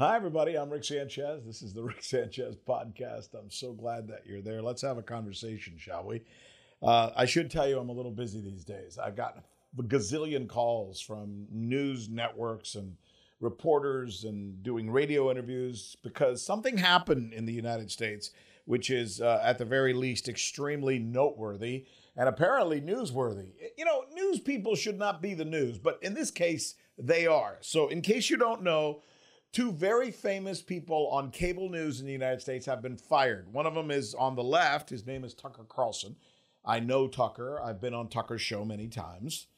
Hi, everybody. I'm Rick Sanchez. This is the Rick Sanchez podcast. I'm so glad that you're there. Let's have a conversation, shall we? Uh, I should tell you, I'm a little busy these days. I've gotten a gazillion calls from news networks and reporters and doing radio interviews because something happened in the United States, which is, uh, at the very least, extremely noteworthy and apparently newsworthy. You know, news people should not be the news, but in this case, they are. So, in case you don't know, Two very famous people on cable news in the United States have been fired. One of them is on the left. His name is Tucker Carlson. I know Tucker. I've been on Tucker's show many times.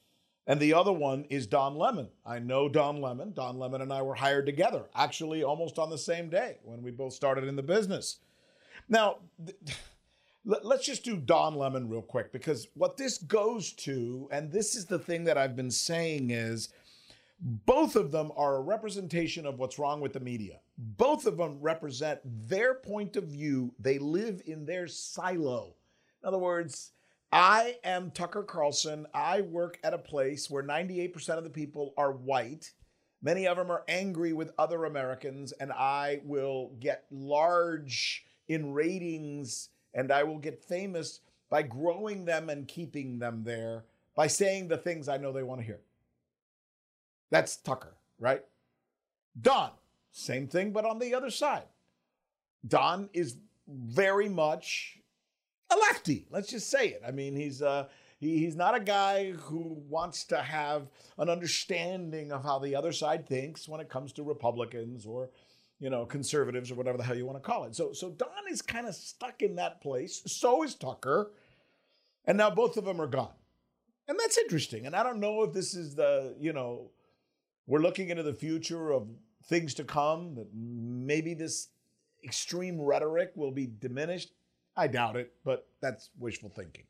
And the other one is Don Lemon. I know Don Lemon. Don Lemon and I were hired together, actually almost on the same day when we both started in the business. Now, th- let's just do Don Lemon real quick because what this goes to, and this is the thing that I've been saying, is both of them are a representation of what's wrong with the media. Both of them represent their point of view. They live in their silo. In other words, I am Tucker Carlson. I work at a place where 98% of the people are white. Many of them are angry with other Americans, and I will get large in ratings and I will get famous by growing them and keeping them there by saying the things I know they want to hear. That's Tucker, right? Don, same thing, but on the other side. Don is very much a lefty. Let's just say it. I mean, he's uh, he, he's not a guy who wants to have an understanding of how the other side thinks when it comes to Republicans or you know conservatives or whatever the hell you want to call it. So so Don is kind of stuck in that place. So is Tucker, and now both of them are gone, and that's interesting. And I don't know if this is the you know we're looking into the future of things to come, that maybe this extreme rhetoric will be diminished. I doubt it, but that's wishful thinking.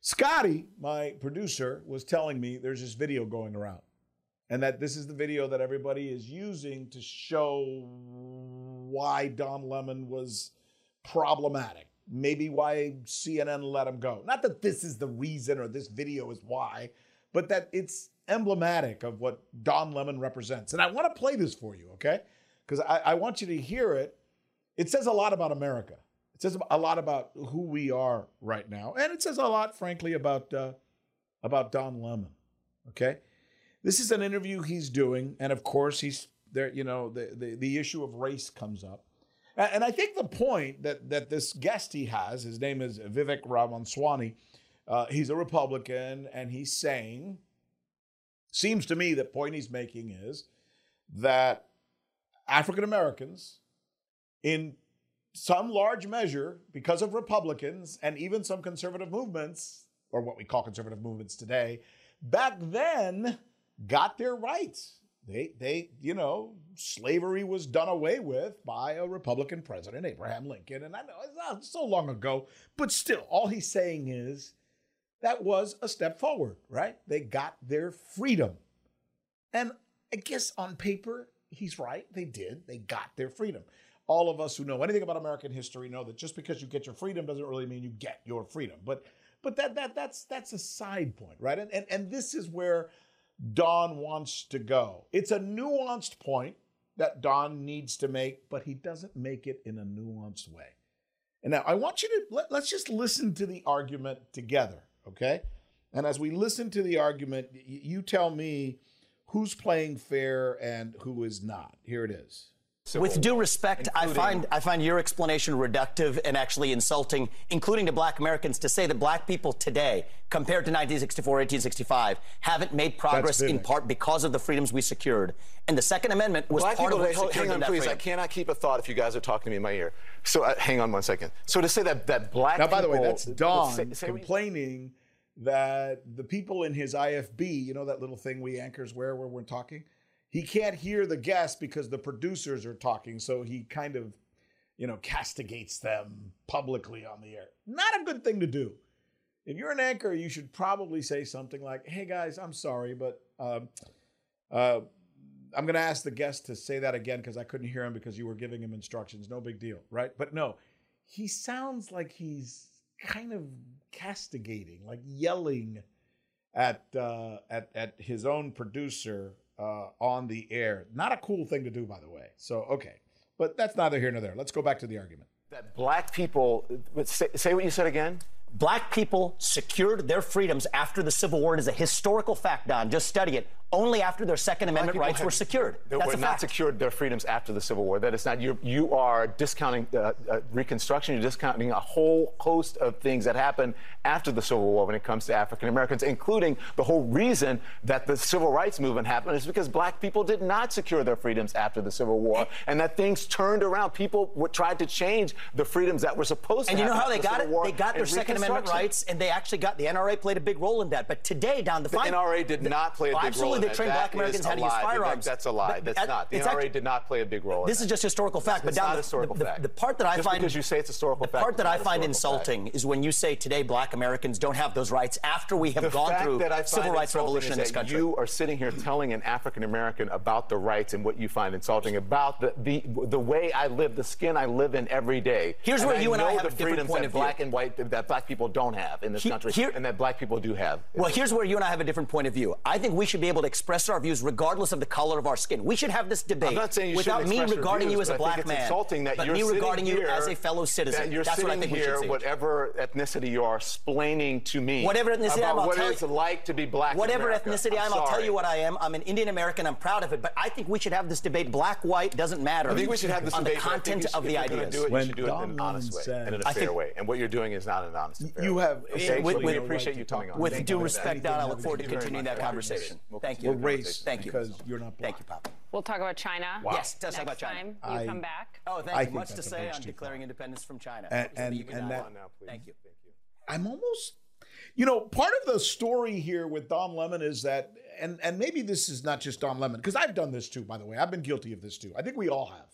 Scotty, my producer, was telling me there's this video going around, and that this is the video that everybody is using to show why Don Lemon was problematic. Maybe why CNN let him go. Not that this is the reason or this video is why, but that it's emblematic of what Don Lemon represents. And I want to play this for you, okay? Because I, I, want you to hear it. It says a lot about America. It says a lot about who we are right now, and it says a lot, frankly, about uh, about Don Lemon. Okay, this is an interview he's doing, and of course, he's there. You know, the the, the issue of race comes up. And I think the point that that this guest he has, his name is Vivek Ramaswamy, uh, he's a Republican, and he's saying Seems to me that point he's making is that African Americans, in some large measure, because of Republicans and even some conservative movements, or what we call conservative movements today, back then got their rights. They, they, you know, slavery was done away with by a Republican president, Abraham Lincoln. And I know it's not so long ago, but still, all he's saying is that was a step forward, right? They got their freedom. And I guess on paper, he's right. They did. They got their freedom. All of us who know anything about American history know that just because you get your freedom doesn't really mean you get your freedom. But but that that that's that's a side point, right? And and, and this is where Don wants to go. It's a nuanced point that Don needs to make, but he doesn't make it in a nuanced way. And now I want you to let, let's just listen to the argument together okay? And as we listen to the argument, you tell me who's playing fair and who is not. Here it is. So, With due respect, I find I find your explanation reductive and actually insulting, including to black Americans, to say that black people today, compared to 1964, 1865, haven't made progress in part because of the freedoms we secured. And the Second Amendment was black part people, of what wait, Hang on, please. Freedom. I cannot keep a thought if you guys are talking to me in my ear. So uh, hang on one second. So to say that that black now, people, by the way, that's Don say, say complaining that the people in his IFB, you know, that little thing we anchors wear where we're talking, he can't hear the guests because the producers are talking. So he kind of, you know, castigates them publicly on the air. Not a good thing to do. If you're an anchor, you should probably say something like, hey guys, I'm sorry, but um, uh, I'm going to ask the guest to say that again because I couldn't hear him because you were giving him instructions. No big deal, right? But no, he sounds like he's kind of castigating, like yelling at uh, at at his own producer uh, on the air. Not a cool thing to do, by the way. So, okay. But that's neither here nor there. Let's go back to the argument. That black people, say, say what you said again. Black people secured their freedoms after the Civil War. It is a historical fact, Don. Just study it. Only after their Second Amendment rights have, were secured. They That's were a not fact. secured their freedoms after the Civil War. That is not you. You are discounting uh, uh, Reconstruction. You're discounting a whole host of things that happened after the Civil War when it comes to African Americans, including the whole reason that the Civil Rights Movement happened is because Black people did not secure their freedoms after the Civil War, and that things turned around. People tried to change the freedoms that were supposed And to. And you know how they the got it? They got their Second Amendment Reconstruction. rights, and they actually got the NRA played a big role in that. But today, down the, The fin- NRA did not play a big absolutely, role. in they trained That Black Americans how to use firearms. That's a lie. That's that- not. The NRA actually- did not play a big role. in This is just historical fact. It's but Don, not the- historical the, fact. The, part that I Just find because you say it's historical the fact, part that I find insulting fact. is when you say today Black Americans don't have those rights after we have the gone through civil rights revolution in this country. You are sitting here telling an African American about the rights and what you find insulting about the, the the way I live, the skin I live in every day. Here's where you and I have the a different point of view. black and white that black people don't have in this He- country, here- and that black people do have. Well, here's where you and I have a different point of view. I think we should be able to express our views regardless of the color of our skin. We should have this debate I'm not saying you without shouldn't me express your regarding views, you as a I black think it's man, insulting that but you're me sitting regarding you as a fellow citizen. That you're That's sitting what I think here, we whatever ethnicity you are, explaining to me Whatever ethnicity about I am, I'll what it's like to be black. Whatever America. ethnicity I am, I'm I'll tell you what I am. I'm an Indian American. I'm proud of it. But I think we should have this debate. Black, white doesn't matter. I think we should have this on debate. On the but I think content should- of the if ideas. Do it, you When should do it in an honest way and in a fair way. And what you're doing is not an honest and fair You have Okay, with- we with- appreciate you coming on. With Thank due respect. Don, I look forward to Thank you very continuing that conversation. We'll Thank you. We're conversation. race Thank you. because you're not black. Thank you, Papa. We'll talk about China. Yes, let's talk about China. time I- you come back. Oh, thank I you. Much to say on declaring far. independence from China. And- It and- big and that- Now, please. Thank you. Thank you. I'm almost, you know, part of the story here with Don Lemon is that, and and maybe this is not just Don Lemon because I've done this too. By the way, I've been guilty of this too. I think we all have.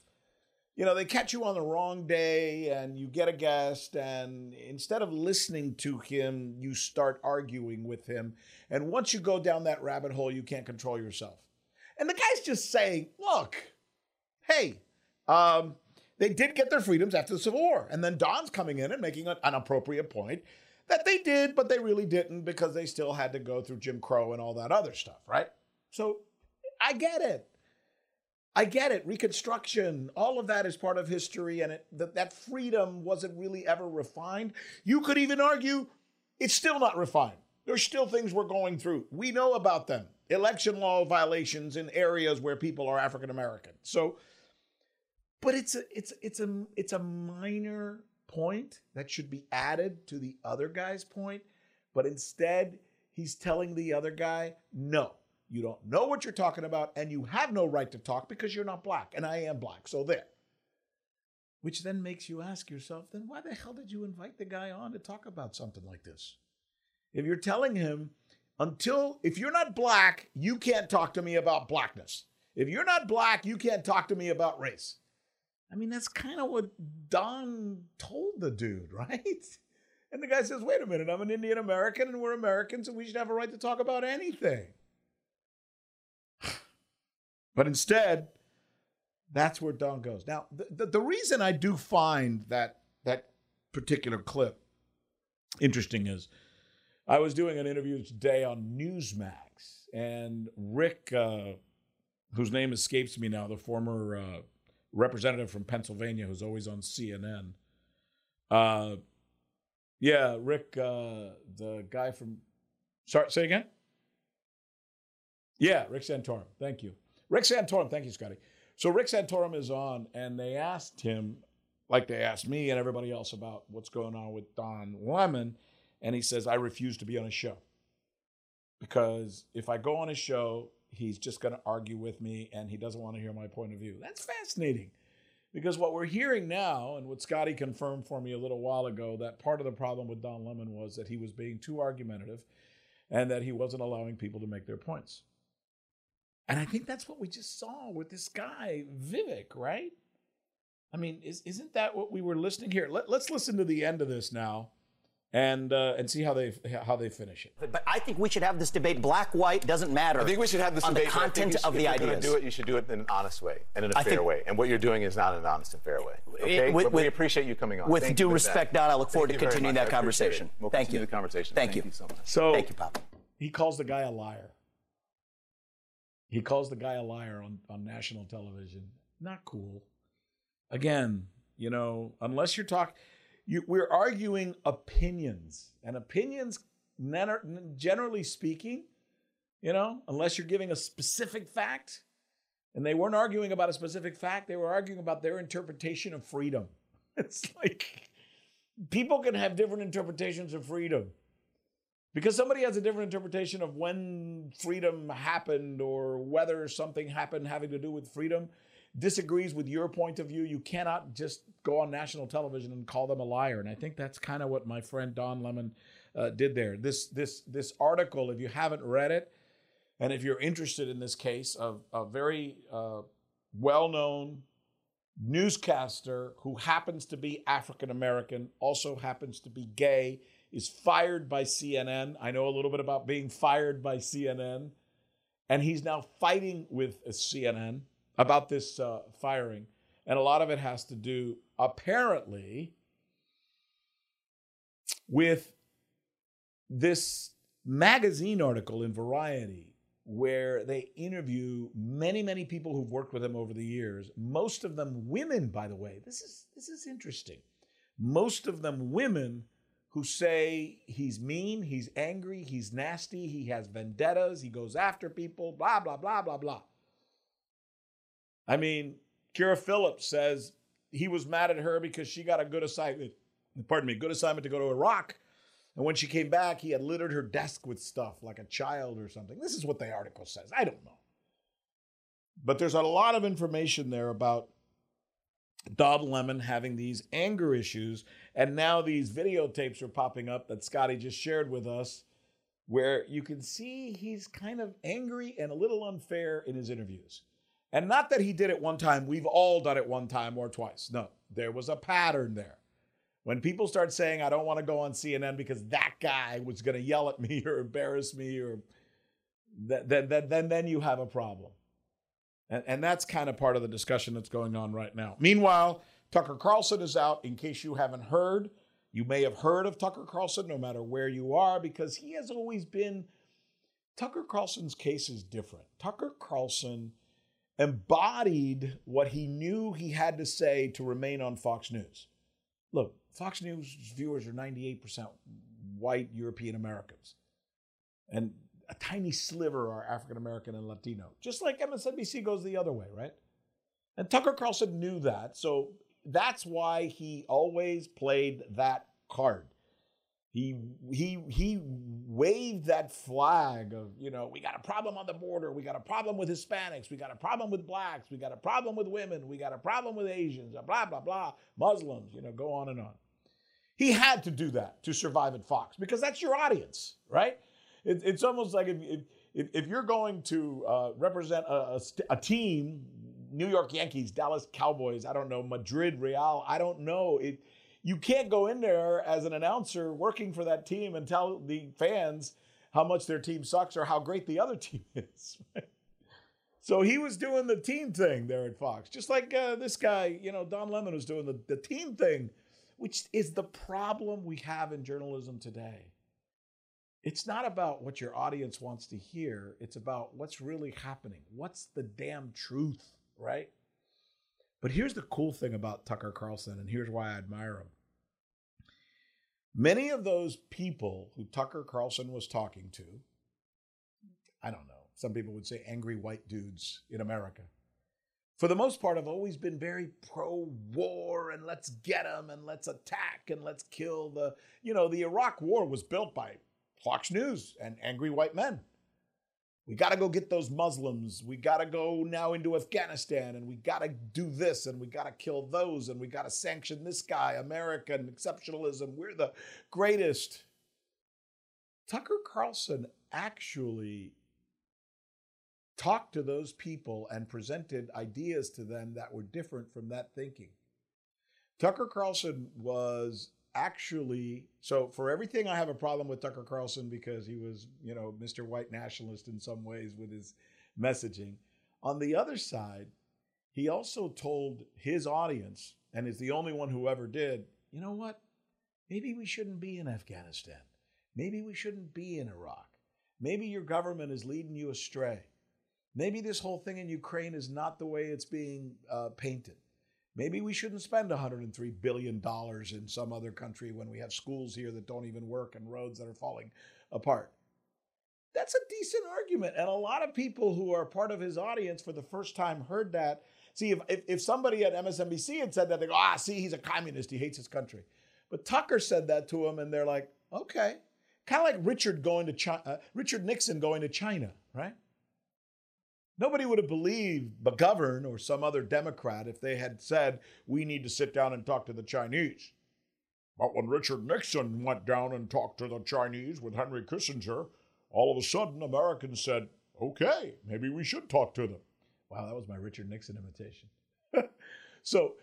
You know, they catch you on the wrong day, and you get a guest, and instead of listening to him, you start arguing with him. And once you go down that rabbit hole, you can't control yourself. And the guy's just saying, "Look, hey." Um, they did get their freedoms after the Civil War. And then Don's coming in and making an, an appropriate point that they did, but they really didn't because they still had to go through Jim Crow and all that other stuff, right? So I get it. I get it. Reconstruction, all of that is part of history, and it, that, that freedom wasn't really ever refined. You could even argue it's still not refined. There's still things we're going through. We know about them. Election law violations in areas where people are African American. So but it's a it's it's a it's a minor point that should be added to the other guy's point but instead he's telling the other guy no you don't know what you're talking about and you have no right to talk because you're not black and i am black so there which then makes you ask yourself then why the hell did you invite the guy on to talk about something like this if you're telling him until if you're not black you can't talk to me about blackness if you're not black you can't talk to me about race I mean, that's kind of what Don told the dude, right? And the guy says, wait a minute, I'm an Indian American and we're Americans and we should have a right to talk about anything. But instead, that's where Don goes. Now, the, the, the reason I do find that that particular clip interesting is I was doing an interview today on Newsmax, and Rick, uh, whose name escapes me now, the former uh, representative from Pennsylvania who's always on CNN. Uh, yeah, Rick, uh, the guy from. Sorry, say again. Yeah, Rick Santorum. Thank you, Rick Santorum. Thank you, Scotty. So Rick Santorum is on, and they asked him, like they asked me and everybody else, about what's going on with Don Lemon, and he says, "I refuse to be on a show because if I go on a show, he's just going to argue with me and he doesn't want to hear my point of view. That's fascinating because what we're hearing now, and what Scotty confirmed for me a little while ago, that part of the problem with Don Lemon was that he was being too argumentative and that he wasn't allowing people to make their points. And I think that's what we just saw with this guy, Vivek, right? I mean, is, isn't that what we were listening here? Let, let's listen to the end of this now and uh, and see how they how they finish it. But I think we should have this debate. Black, white doesn't matter. I think we should have this on debate. the but I think content should- of the if you're ideas. going to do it, you should do it in an honest way and in a I fair think- way. And what you're doing is not an honest and fair way. Okay? with- but we with- appreciate you coming on. with Thank due respect. Don, I look forward Thank to continuing that conversation. it. We'll Thank continue you. the conversation. Thank Thank you. you so much. So Thank you, Papa. he calls the guy a liar. He calls the guy a liar on, on national television. Not cool. Again, you know, unless you're talking, you, we're arguing opinions, and opinions, generally speaking, you know, unless you're giving a specific fact, and they weren't arguing about a specific fact, they were arguing about their interpretation of freedom. It's like people can have different interpretations of freedom. Because somebody has a different interpretation of when freedom happened or whether something happened having to do with freedom, disagrees with your point of view, you cannot just go on national television and call them a liar. And I think that's kind of what my friend Don Lemon uh, did there. This this this article, if you haven't read it, and if you're interested in this case of a very uh, well-known newscaster who happens to be African American, also happens to be gay is fired by CNN. I know a little bit about being fired by CNN. And he's now fighting with CNN about this uh, firing. And a lot of it has to do, apparently, with this magazine article in Variety where they interview many many people who've worked with him over the years most of them women by the way this is this is interesting most of them women who say he's mean, he's angry, he's nasty, he has vendettas, he goes after people, blah, blah, blah, blah, blah. I mean, Kyra Phillips says he was mad at her because she got a good assignment, pardon me, good assignment to go to Iraq. And when she came back, he had littered her desk with stuff like a child or something. This is what the article says. I don't know. But there's a lot of information there about Don Lemon having these anger issues. And now these videotapes are popping up that Scotty just shared with us, where you can see he's kind of angry and a little unfair in his interviews. And not that he did it one time, we've all done it one time or twice. No, there was a pattern there. When people start saying, I don't want to go on CNN because that guy was going to yell at me or embarrass me, or then, then, then, then you have a problem. And, and that's kind of part of the discussion that's going on right now. Meanwhile, Tucker Carlson is out. In case you haven't heard, you may have heard of Tucker Carlson no matter where you are because he has always been. Tucker Carlson's case is different. Tucker Carlson embodied what he knew he had to say to remain on Fox News. Look, Fox News viewers are 98% white European Americans. And a tiny sliver are African American and Latino, just like MSNBC goes the other way, right? And Tucker Carlson knew that. So that's why he always played that card. He he he waved that flag of, you know, we got a problem on the border, we got a problem with Hispanics, we got a problem with blacks, we got a problem with women, we got a problem with Asians, blah blah blah, Muslims, you know, go on and on. He had to do that to survive at Fox because that's your audience, right? It, it's almost like if, if, if you're going to uh, represent a, a, team, New York Yankees, Dallas Cowboys, I don't know, Madrid Real, I don't know. It, you can't go in there as an announcer working for that team and tell the fans how much their team sucks or how great the other team is. So he was doing the team thing there at Fox, just like uh, this guy, you know, Don Lemon was doing the, the team thing, which is the problem we have in journalism today it's not about what your audience wants to hear. It's about what's really happening. What's the damn truth, right? But here's the cool thing about Tucker Carlson, and here's why I admire him. Many of those people who Tucker Carlson was talking to, I don't know, some people would say angry white dudes in America, for the most part, have always been very pro war and let's get them and let's attack and let's kill the, you know, the Iraq war was built by Fox News and angry white men. We got to go get those Muslims. We got to go now into Afghanistan and we got to do this and we got to kill those and we got to sanction this guy, American exceptionalism. We're the greatest. Tucker Carlson actually talked to those people and presented ideas to them that were different from that thinking. Tucker Carlson was actually so for everything I have a problem with Tucker Carlson because he was, you know, Mr. White nationalist in some ways with his messaging. On the other side, he also told his audience and is the only one who ever did, you know what? Maybe we shouldn't be in Afghanistan. Maybe we shouldn't be in Iraq. Maybe your government is leading you astray. Maybe this whole thing in Ukraine is not the way it's being uh, painted. Maybe we shouldn't spend $103 billion in some other country when we have schools here that don't even work and roads that are falling apart. That's a decent argument. And a lot of people who are part of his audience for the first time heard that. See, if, if, if somebody at MSNBC had said that, they go, ah, see, he's a communist. He hates his country. But Tucker said that to him, and they're like, okay. Kind of like Richard going to China, uh, Richard Nixon going to China, right? Nobody would have believed McGovern or some other Democrat if they had said, we need to sit down and talk to the Chinese. But when Richard Nixon went down and talked to the Chinese with Henry Kissinger, all of a sudden Americans said, okay, maybe we should talk to them. Wow, that was my Richard Nixon imitation. so,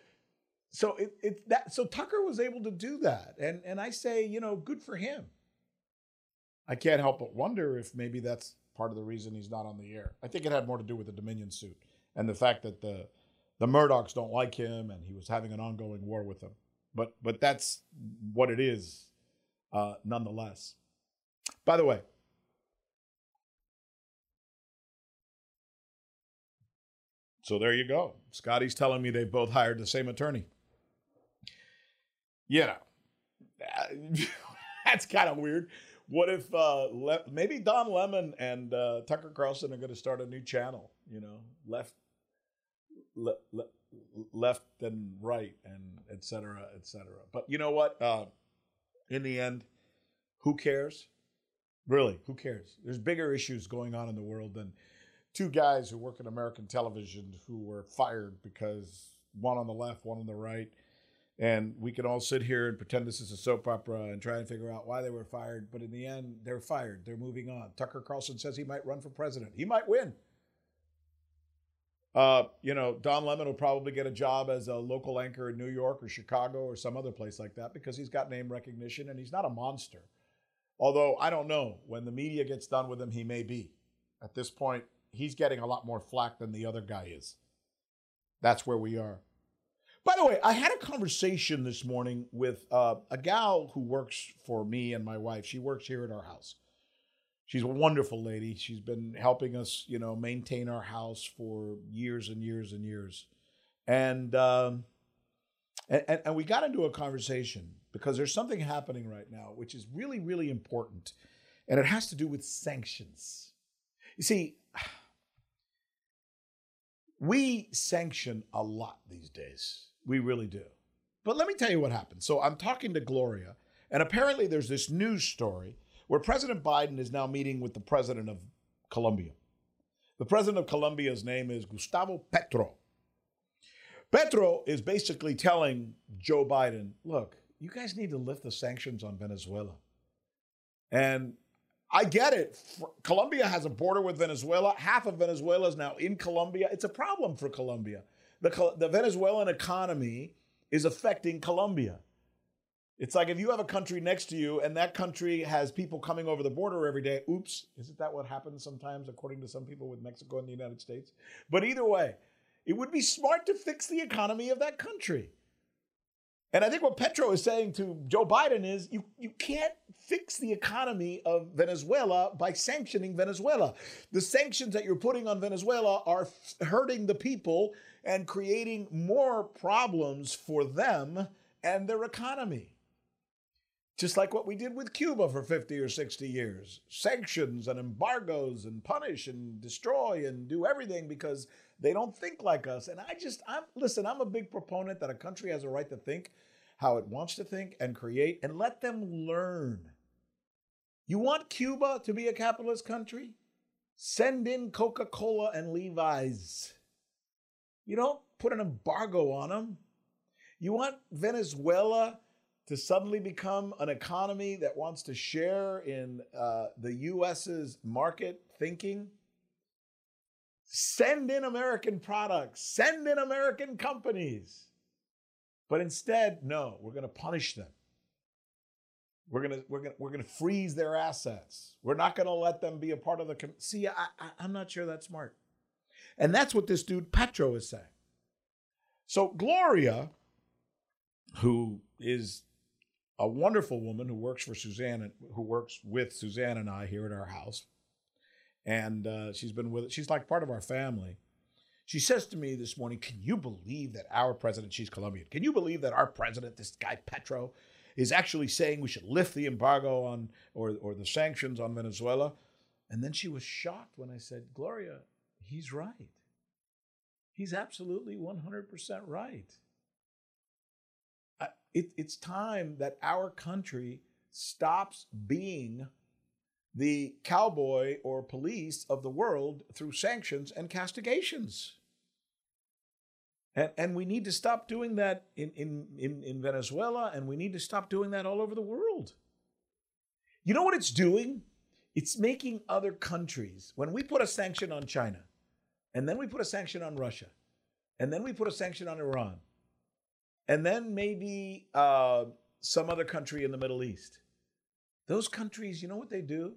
so it, it that so Tucker was able to do that, and and I say, you know, good for him. I can't help but wonder if maybe that's part of the reason he's not on the air. I think it had more to do with the Dominion suit and the fact that the the Murdochs don't like him and he was having an ongoing war with them. But but that's what it is, uh, nonetheless. By the way, so there you go. Scotty's telling me they've both hired the same attorney. You know, that's kind of weird. What if uh, le- maybe Don Lemon and uh, Tucker Carlson are going to start a new channel? You know, left, le- le- left and right, and et cetera, et cetera. But you know what? Uh, in the end, who cares? Really, who cares? There's bigger issues going on in the world than two guys who work in American television who were fired because one on the left, one on the right and we can all sit here and pretend this is a soap opera and try and figure out why they were fired. But in the end, they're fired. They're moving on. Tucker Carlson says he might run for president. He might win. Uh, you know, Don Lemon will probably get a job as a local anchor in New York or Chicago or some other place like that because he's got name recognition and he's not a monster. Although I don't know, when the media gets done with him, he may be. At this point, he's getting a lot more flack than the other guy is. That's where we are. By the way, I had a conversation this morning with uh, a gal who works for me and my wife. She works here at our house. She's a wonderful lady. She's been helping us, you know, maintain our house for years and years and years. And um, and, and we got into a conversation because there's something happening right now which is really, really important, and it has to do with sanctions. You see, we sanction a lot these days. We really do. But let me tell you what happened. So I'm talking to Gloria, and apparently there's this news story where President Biden is now meeting with the president of Colombia. The president of Colombia's name is Gustavo Petro. Petro is basically telling Joe Biden, look, you guys need to lift the sanctions on Venezuela. And I get it. Colombia has a border with Venezuela. Half of Venezuela is now in Colombia. It's a problem for Colombia the, the Venezuelan economy is affecting Colombia. It's like if you have a country next to you and that country has people coming over the border every day. Oops, isn't that what happens sometimes, according to some people with Mexico and the United States? But either way, it would be smart to fix the economy of that country. And I think what Petro is saying to Joe Biden is you, you can't fix the economy of Venezuela by sanctioning Venezuela. The sanctions that you're putting on Venezuela are hurting the people and creating more problems for them and their economy. Just like what we did with Cuba for 50 or 60 years sanctions and embargoes and punish and destroy and do everything because they don't think like us. And I just, I'm, listen, I'm a big proponent that a country has a right to think how it wants to think and create and let them learn. You want Cuba to be a capitalist country? Send in Coca Cola and Levi's. You don't put an embargo on them. You want Venezuela to suddenly become an economy that wants to share in uh, the US's market thinking? Send in American products, send in American companies. But instead, no, we're going to punish them. We're going to we're going we're going to freeze their assets. We're not going to let them be a part of the com- See, I, I I'm not sure that's smart. And that's what this dude Petro is saying. So Gloria, who is a wonderful woman who works for Suzanne, who works with Suzanne and I here at our house, and uh, she's been with. She's like part of our family. She says to me this morning, "Can you believe that our president? She's Colombian. Can you believe that our president, this guy Petro, is actually saying we should lift the embargo on or or the sanctions on Venezuela?" And then she was shocked when I said, "Gloria, he's right. He's absolutely 100% right." It, it's time that our country stops being the cowboy or police of the world through sanctions and castigations. And, and we need to stop doing that in, in, in, in Venezuela, and we need to stop doing that all over the world. You know what it's doing? It's making other countries, when we put a sanction on China, and then we put a sanction on Russia, and then we put a sanction on Iran, and then maybe uh, some other country in the Middle East. Those countries, you know what they do?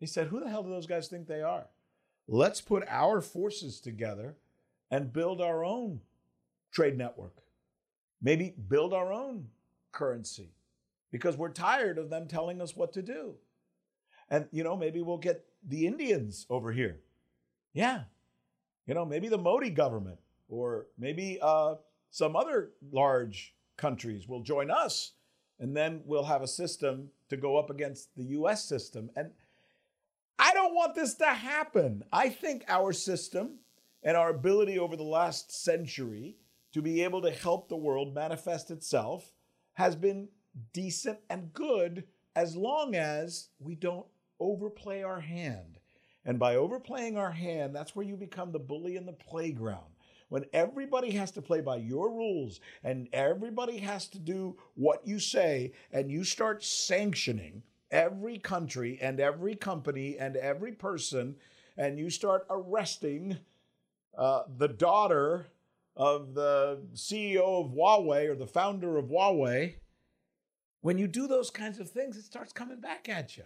They said, Who the hell do those guys think they are? Let's put our forces together and build our own trade network. Maybe build our own currency because we're tired of them telling us what to do. And, you know, maybe we'll get the Indians over here. Yeah. You know, maybe the Modi government or maybe uh, some other large countries will join us, and then we'll have a system to go up against the US system. And I don't want this to happen. I think our system and our ability over the last century to be able to help the world manifest itself has been decent and good as long as we don't overplay our hand. And by overplaying our hand, that's where you become the bully in the playground when everybody has to play by your rules and everybody has to do what you say, and you start sanctioning every country and every company and every person, and you start arresting uh, the daughter of the CEO of Huawei or the founder of Huawei, when you do those kinds of things, it starts coming back at you.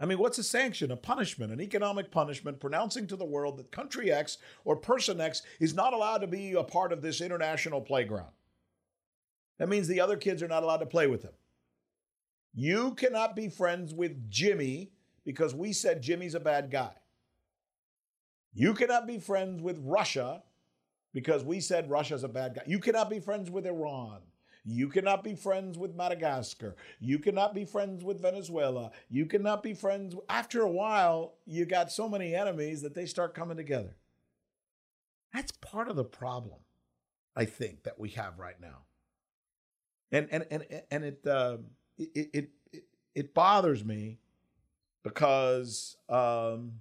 I mean, what's a sanction? A punishment, an economic punishment, pronouncing to the world that country X or person X is not allowed to be a part of this international playground. That means the other kids are not allowed to play with him. You cannot be friends with Jimmy because we said Jimmy's a bad guy. You cannot be friends with Russia because we said Russia's a bad guy. You cannot be friends with Iran you cannot be friends with Madagascar. You cannot be friends with Venezuela. You cannot be friends. After a while, you got so many enemies that they start coming together. That's part of the problem, I think, that we have right now. And and and and it uh, it, it it bothers me because um,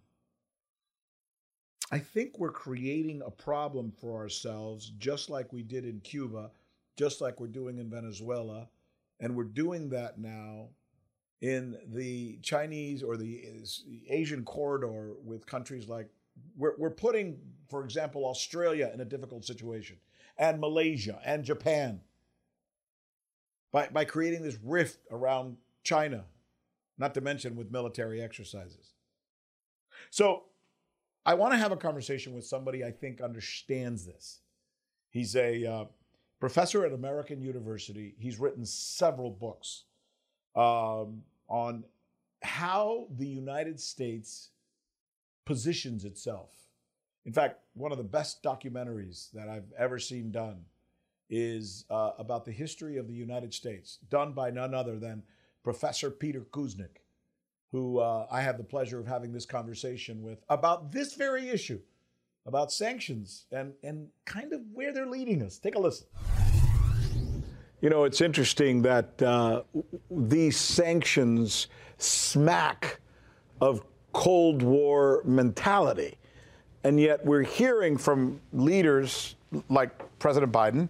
I think we're creating a problem for ourselves, just like we did in Cuba just like we're doing in Venezuela. And we're doing that now in the Chinese or the Asian corridor with countries like, we're, we're putting, for example, Australia in a difficult situation, and Malaysia and Japan by, by creating this rift around China, not to mention with military exercises. So I want to have a conversation with somebody I think understands this. He's a uh, professor at American University. He's written several books um, on how the United States positions itself. In fact, one of the best documentaries that I've ever seen done is uh, about the history of the United States, done by none other than Professor Peter Kuznick, who uh, I have the pleasure of having this conversation with about this very issue about sanctions and, and kind of where they're leading us. Take a listen. You know, it's interesting that uh, these sanctions smack of Cold War mentality. And yet we're hearing from leaders like President Biden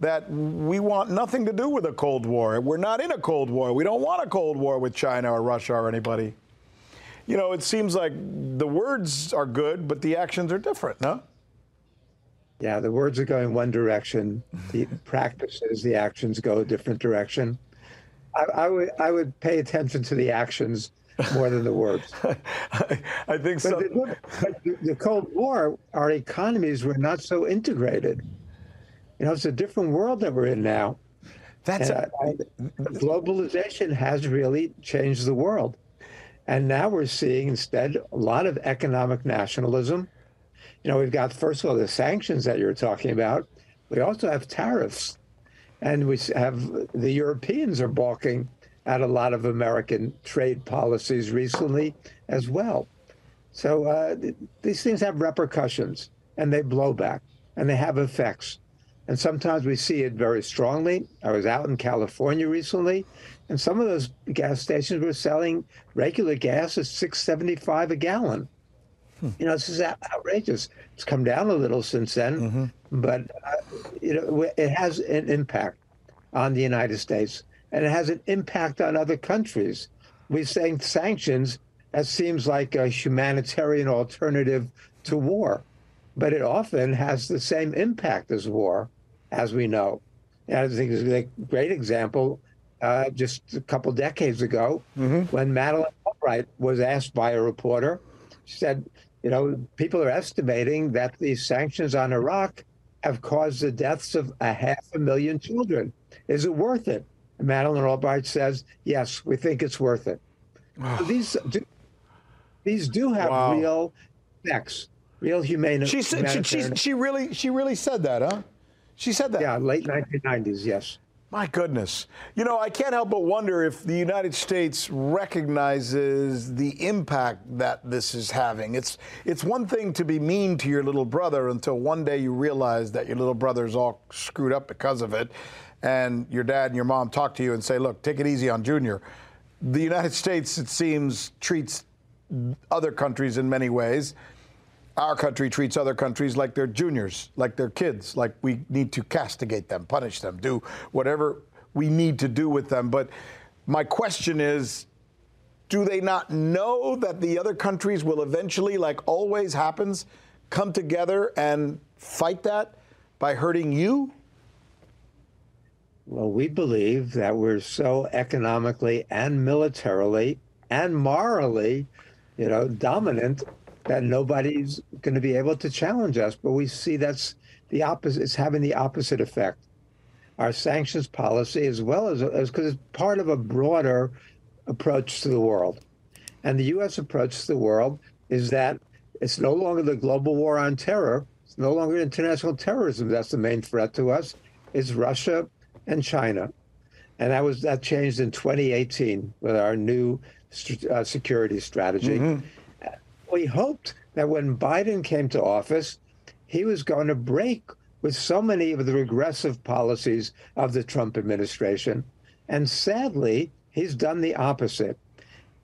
that we want nothing to do with a Cold War. We're not in a Cold War. We don't want a Cold War with China or Russia or anybody you know, it seems like the words are good, but the actions are different, no? Yeah, the words are going one direction. The practices, the actions go a different direction. I, I, would I would pay attention to the actions more than the words. I, I, think so. The, the, the, Cold War, our economies were not so integrated. You know, it's a different world that we're in now. That's a, globalization has really changed the world And now we're seeing instead a lot of economic nationalism. You know, we've got, first of all, the sanctions that you're talking about. We also have tariffs. And we have the Europeans are balking at a lot of American trade policies recently as well. So uh, these things have repercussions and they blow back and they have effects. And sometimes we see it very strongly. I was out in California recently, and some of those gas stations were selling regular gas at six seventy five a gallon. Hmm. You know, this is outrageous. It's come down a little since then, mm-hmm. but uh, you know, it has an impact on the United States, and it has an impact on other countries. We're saying sanctions. That seems like a humanitarian alternative to war, but it often has the same impact as war as we know. And I think is a great example uh, just a couple decades ago mm-hmm. when Madeleine Albright was asked by a reporter. She said, you know, people are estimating that the sanctions on Iraq have caused the deaths of a half a million children. Is it worth it? And Madeleine Albright says, yes, we think it's worth it. so these, do, these do have wow. real effects, real humane. She said she, she, she really she really said that, huh? She said that. Yeah, late 1990s, yes. My goodness. You know, I can't help but wonder if the United States recognizes the impact that this is having. It's it's one thing to be mean to your little brother until one day you realize that your little brother's all screwed up because of it and your dad and your mom talk to you and say, "Look, take it easy on Junior." The United States it seems treats other countries in many ways our country treats other countries like they're juniors, like they're kids, like we need to castigate them, punish them, do whatever we need to do with them. But my question is do they not know that the other countries will eventually, like always happens, come together and fight that by hurting you? Well, we believe that we're so economically and militarily and morally, you know, dominant that nobody's going to be able to challenge us. But we see that's the opposite. It's having the opposite effect. Our sanctions policy, as well as because it's part of a broader approach to the world, and the U.S. approach to the world is that it's no longer the global war on terror. It's no longer international terrorism that's the main threat to us. It's Russia and China, and that was that changed in 2018 with our new uh, security strategy. Mm-hmm we hoped that when Biden came to office, he was going to break with so many of the regressive policies of the Trump administration. And sadly, he's done the opposite.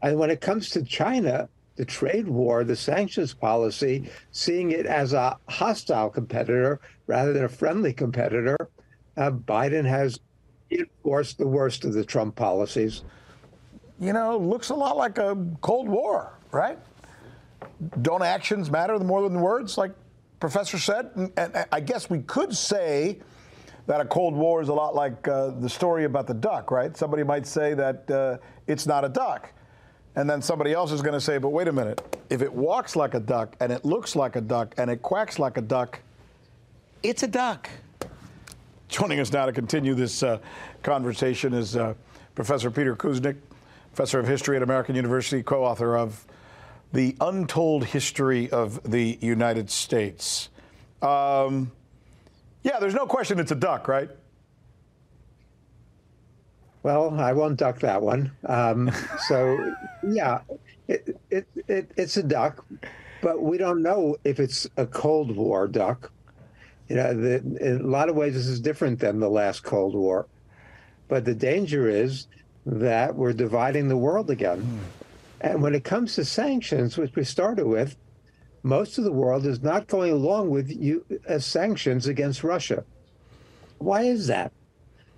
And when it comes to China, the trade war, the sanctions policy, seeing it as a hostile competitor rather than a friendly competitor, uh, Biden has enforced the worst of the Trump policies. You know, looks a lot like a Cold War, right? Don't actions matter more than words, like Professor said? And, and I guess we could say that a Cold War is a lot like uh, the story about the duck, right? Somebody might say that uh, it's not a duck. And then somebody else is going to say, but wait a minute, if it walks like a duck and it looks like a duck and it quacks like a duck, it's a duck. Joining us now to continue this uh, conversation is uh, Professor Peter Kuznick, professor of history at American University, co author of the untold history of the United States. Um, yeah, there's no question it's a duck, right? Well, I won't duck that one. Um, so, yeah, it, it, it, it's a duck, but we don't know if it's a Cold War duck. You know, the, in a lot of ways, this is different than the last Cold War. But the danger is that we're dividing the world again. And when it comes to sanctions, which we started with, most of the world is not going along with you, uh, sanctions against Russia. Why is that?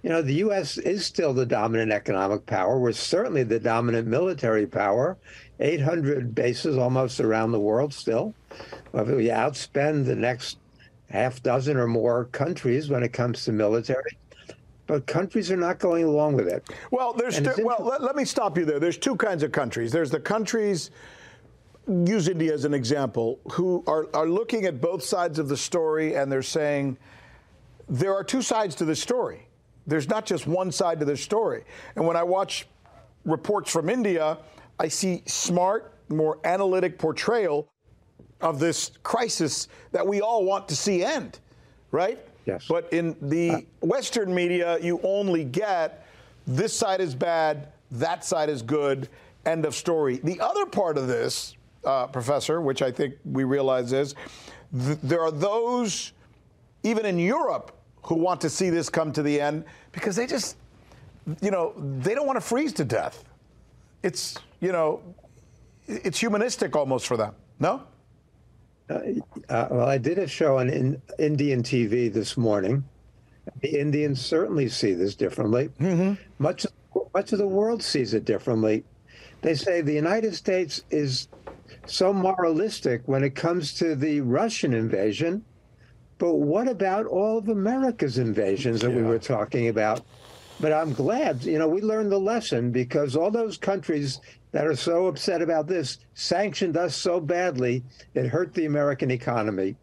You know, the U.S. is still the dominant economic power. We're certainly the dominant military power. 800 bases almost around the world still. We outspend the next half dozen or more countries when it comes to military but countries are not going along with it. Well, there's well. Let, let, me stop you there. There's two kinds of countries. There's the countries. Use India as an example, who are, are looking at both sides of the story and they're saying there are two sides to the story. There's not just one side to the story. And when I watch reports from India, I see smart, more analytic portrayal of this crisis that we all want to see end, right? Yes. But in the uh, Western media, you only get this side is bad, that side is good, end of story. The other part of this, uh, Professor, which I think we realize is th- there are those, even in Europe, who want to see this come to the end because they just, you know, they don't want to freeze to death. It's, you know, it's humanistic almost for them. No? Uh, uh, well, I did a show on in, Indian TV this morning. The Indians certainly see this differently. Mm-hmm. Much, much of the world sees it differently. They say the United States is so moralistic when it comes to the Russian invasion, but what about all of America's invasions that yeah. we were talking about? But I'm glad, you know, we learned the lesson because all those countries that are so upset about this sanctioned us so badly it hurt the American economy.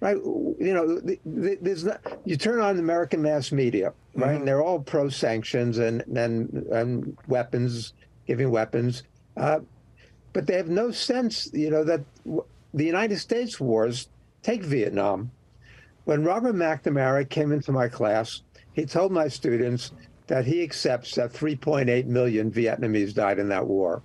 Right? You know, there's not, you turn on American mass media, right? Mm-hmm. And they're all pro sanctions and, and and weapons, giving weapons, uh, but they have no sense, you know, that the United States wars. Take Vietnam. When Robert McNamara came into my class, he told my students that he accepts that 3.8 million Vietnamese died in that war.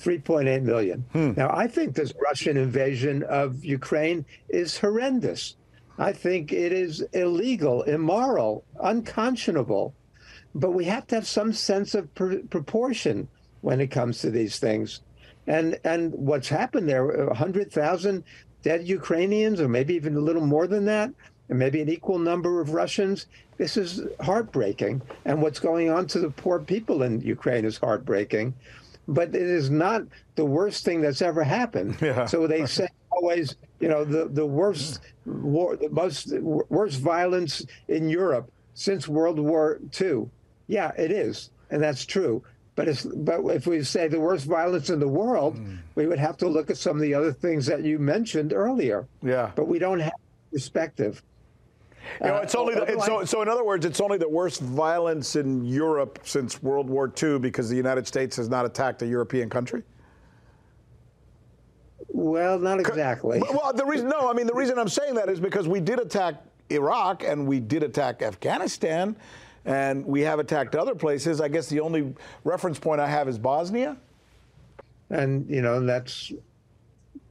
3.8 million. Hmm. Now, I think this Russian invasion of Ukraine is horrendous. I think it is illegal, immoral, unconscionable. But we have to have some sense of pr- proportion when it comes to these things. And and what's happened there, 100,000 dead Ukrainians, or maybe even a little more than that, and maybe an equal number of Russians. This is heartbreaking. And what's going on to the poor people in Ukraine is heartbreaking. But it is not the worst thing that's ever happened. Yeah. So they say always, you know, the, the worst war, the most worst violence in Europe since World War II. Yeah, it is. And that's true. But, it's, but if we say the worst violence in the world, mm. we would have to look at some of the other things that you mentioned earlier. Yeah. But we don't have perspective. You know, it's uh, only the, it's so, so. In other words, it's only the worst violence in Europe since World War II because the United States has not attacked a European country. Well, not exactly. Well, the reason no, I mean the reason I'm saying that is because we did attack Iraq and we did attack Afghanistan, and we have attacked other places. I guess the only reference point I have is Bosnia. And you know that's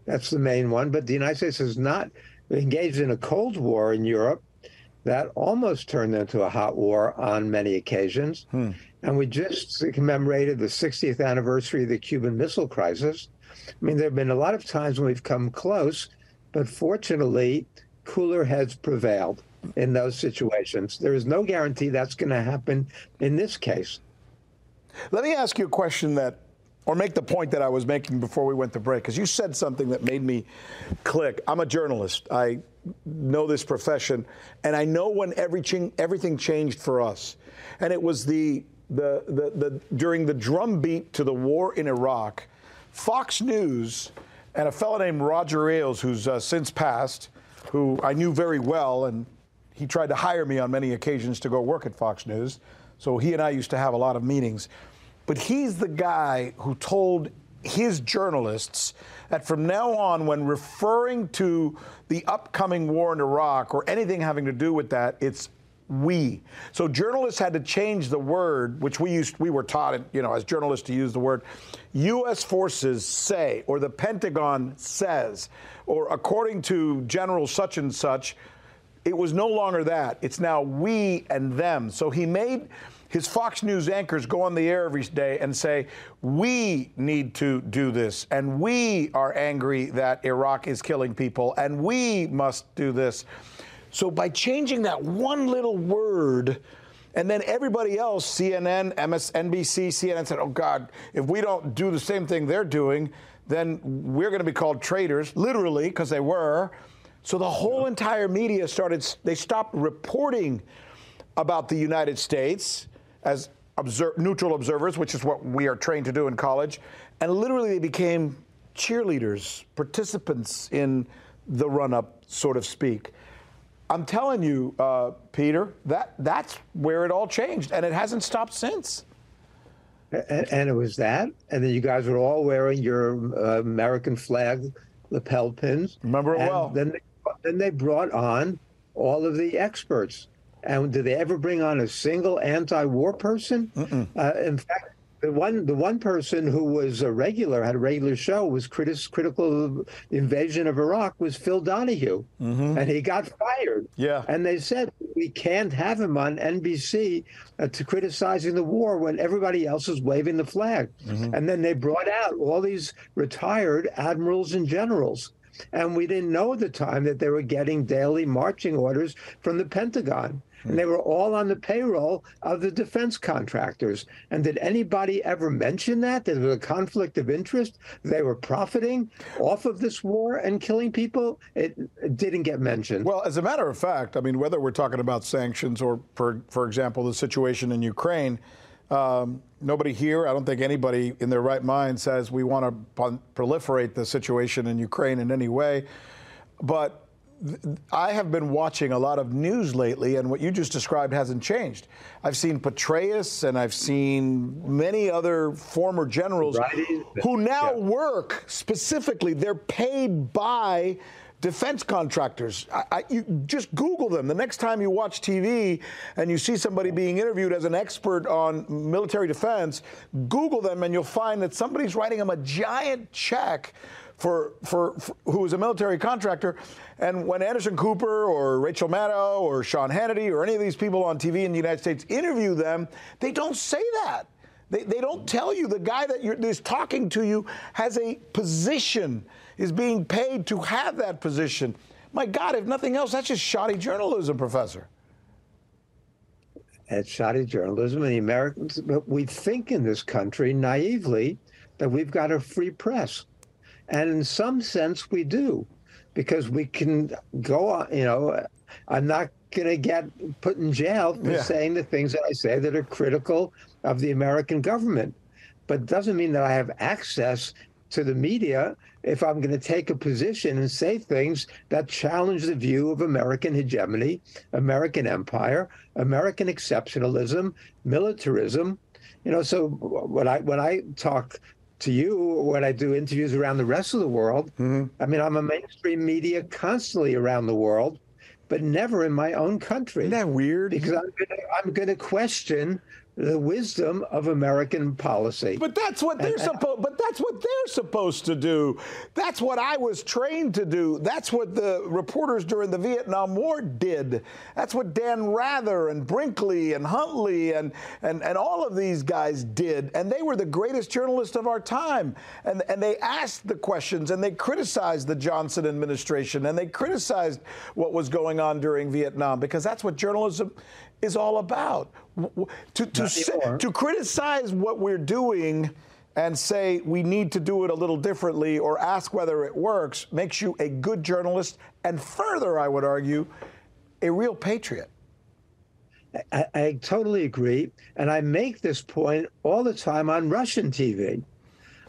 that's the main one. But the United States has not engaged in a Cold War in Europe that almost turned into a hot war on many occasions. Hmm. And we just commemorated the 60th anniversary of the Cuban Missile Crisis. I mean, there have been a lot of times when we've come close, but fortunately, cooler heads prevailed in those situations. There is no guarantee that's going to happen in this case. Let me ask you a question that, or make the point that I was making before we went to break, because you said something that made me click. I'm a journalist. I know this profession, and I know when everything everything changed for us, and it was the the the, the during the drumbeat to the war in Iraq, Fox News and a fellow named Roger Ailes, who's uh, since passed, who I knew very well, and he tried to hire me on many occasions to go work at Fox News. So he and I used to have a lot of meetings. But he's the guy who told his journalists that from now on, when referring to the upcoming war in Iraq or anything having to do with that, it's we. So journalists had to change the word, which we used, we were taught, you know, as journalists to use the word U.S. forces say, or the Pentagon says, or according to General such and such. It was no longer that. It's now we and them. So he made his Fox News anchors go on the air every day and say, We need to do this, and we are angry that Iraq is killing people, and we must do this. So by changing that one little word, and then everybody else, CNN, MSNBC, CNN said, Oh God, if we don't do the same thing they're doing, then we're going to be called traitors, literally, because they were. So the whole entire media started, they stopped reporting about the United States as observe, neutral observers, which is what we are trained to do in college. And literally, they became cheerleaders, participants in the run up, sort of speak. I'm telling you, uh, Peter, that that's where it all changed, and it hasn't stopped since. And, and, it was that, and then you guys were all wearing your uh, American flag lapel pins. Remember it and well. Then they, then they brought on all of the experts. And did they ever bring on a single anti-war person? Uh, in fact, the one the one person who was a regular had a regular show was critis, critical of the invasion of Iraq was Phil Donahue, mm-hmm. and he got fired. Yeah, and they said we can't have him on NBC uh, to criticizing the war when everybody else is waving the flag. Mm-hmm. And then they brought out all these retired admirals and generals. And we didn't know at the time that they were getting daily marching orders from the Pentagon and they were all on the payroll of the defense contractors. And did anybody ever mention that? There was a conflict of interest. They were profiting off of this war and killing people. It, it didn't get mentioned. Well, as a matter of fact, I mean, whether we're talking about sanctions or, for, for example, the situation in Ukraine, um, nobody here, I don't think anybody in their right mind says we want to proliferate the situation in Ukraine in any way. But I have been watching a lot of news lately, and what you just described hasn't changed. I've seen Petraeus and I've seen many other former generals right. who now yeah. work specifically, they're paid by defense contractors. I, I, you just Google them. The next time you watch TV and you see somebody being interviewed as an expert on military defense, Google them and you'll find that somebody's writing them a giant check for, for, for who was a military contractor. And when Anderson Cooper or Rachel Maddow or Sean Hannity or any of these people on TV in the United States interview them, they don't say that. They, they don't tell you the guy that is talking to you has a position, is being paid to have that position. My God, if nothing else, that's just shoddy journalism, Professor. It's shoddy journalism, and the Americans, but we think in this country naively that we've got a free press. And in some sense, we do, because we can go on, you know, I'm not going to get put in jail for yeah. saying the things that I say that are critical of the American government. But it doesn't mean that I have access to the media if I'm going to take a position and say things that challenge the view of American hegemony, American empire, American exceptionalism, militarism. You know, so when I when I talk to you when I do interviews around the rest of the world. Mm-hmm. I mean, I'm a mainstream media constantly around the world, but never in my own country. Isn't that weird? Because I'm going to question the wisdom of American policy. But that's what they're uh, supposed. But that's what they're supposed to do. That's what I was trained to do. That's what the reporters during the Vietnam War did. That's what Dan Rather and Brinkley and Huntley and and and all of these guys did. And they were the greatest journalists of our time. And and they asked the questions and they criticized the Johnson administration and they criticized what was going on during Vietnam because that's what journalism is all about. To, to, say, to criticize what we're doing and say we need to do it a little differently or ask whether it works makes you a good journalist and further, I would argue, a real patriot. I, I, totally agree. And I make this point all the time on Russian TV.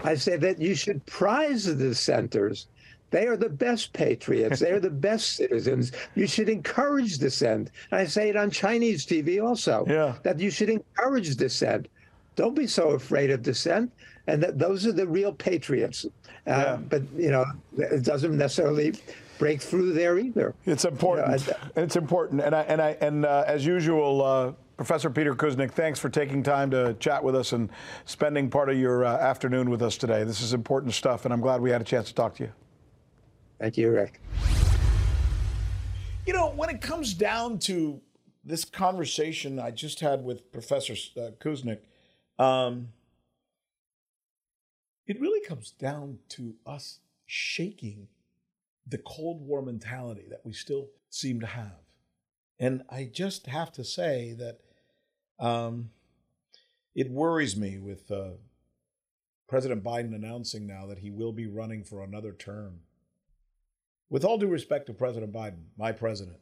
I say that you should prize the dissenters they are the best patriots. they are the best citizens. You should encourage dissent. And I say it on Chinese TV also. Yeah. That you should encourage dissent. Don't be so afraid of dissent. And that those are the real patriots. Uh, yeah. But you know, it doesn't necessarily break through there either. It's important. You know, I, it's important. And I and I and uh, as usual. Uh, Professor Peter Kuznick, thanks for taking time to chat with us and spending part of your uh, afternoon with us today. This is important stuff, and I'm glad we had a chance to talk to you. Thank you, Rick. You know, when it comes down to this conversation I just had with Professor uh, Kuznick, um, it really comes down to us shaking the Cold War mentality that we still seem to have. And I just have to say that um, it worries me with uh, President Biden announcing now that he will be running for another term with all due respect to President Biden, my president,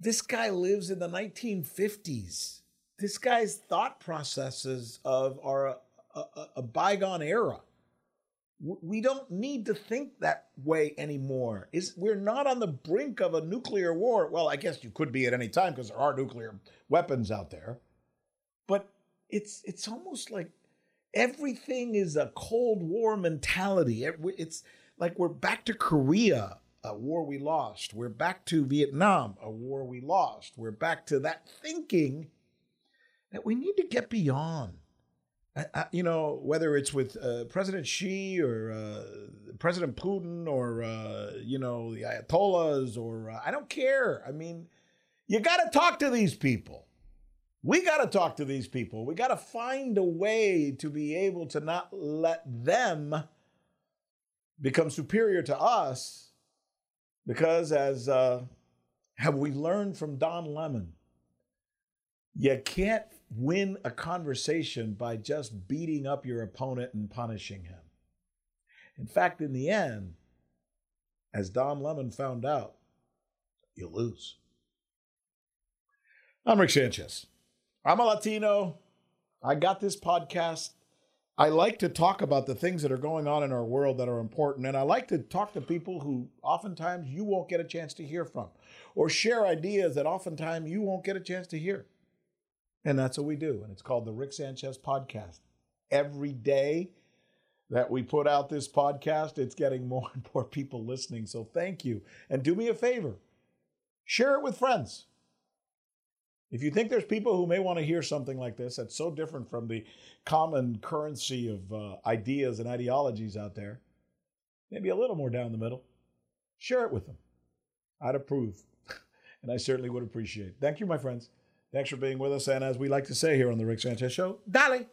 this guy lives in the 1950s. This guy's thought processes of are a, a, a bygone era. We don't need to think that way anymore. Is we're not on the brink of a nuclear war. Well, I guess you could be at any time because there are nuclear weapons out there. But it's it's almost like everything is a Cold War mentality. It's like we're back to Korea, a war we lost. We're back to Vietnam, a war we lost. We're back to that thinking that we need to get beyond. I, I, you know, whether it's with uh, President Xi or uh, President Putin or, uh, you know, the Ayatollahs or uh, I don't care. I mean, you got to talk to these people. We got to talk to these people. We got to find a way to be able to not let them become superior to us because, as uh, have we learned from Don Lemon, you can't win a conversation by just beating up your opponent and punishing him. In fact, in the end, as Don Lemon found out, you lose. I'm Rick Sanchez. I'm a Latino. I got this podcast. I like to talk about the things that are going on in our world that are important. And I like to talk to people who oftentimes you won't get a chance to hear from or share ideas that oftentimes you won't get a chance to hear. And that's what we do. And it's called the Rick Sanchez Podcast. Every day that we put out this podcast, it's getting more and more people listening. So thank you. And do me a favor share it with friends. If you think there's people who may want to hear something like this that's so different from the common currency of uh, ideas and ideologies out there, maybe a little more down the middle, share it with them. I'd approve. and I certainly would appreciate. Thank you, my friends. Thanks for being with us. And as we like to say here on The Rick Sanchez Show, Dolly.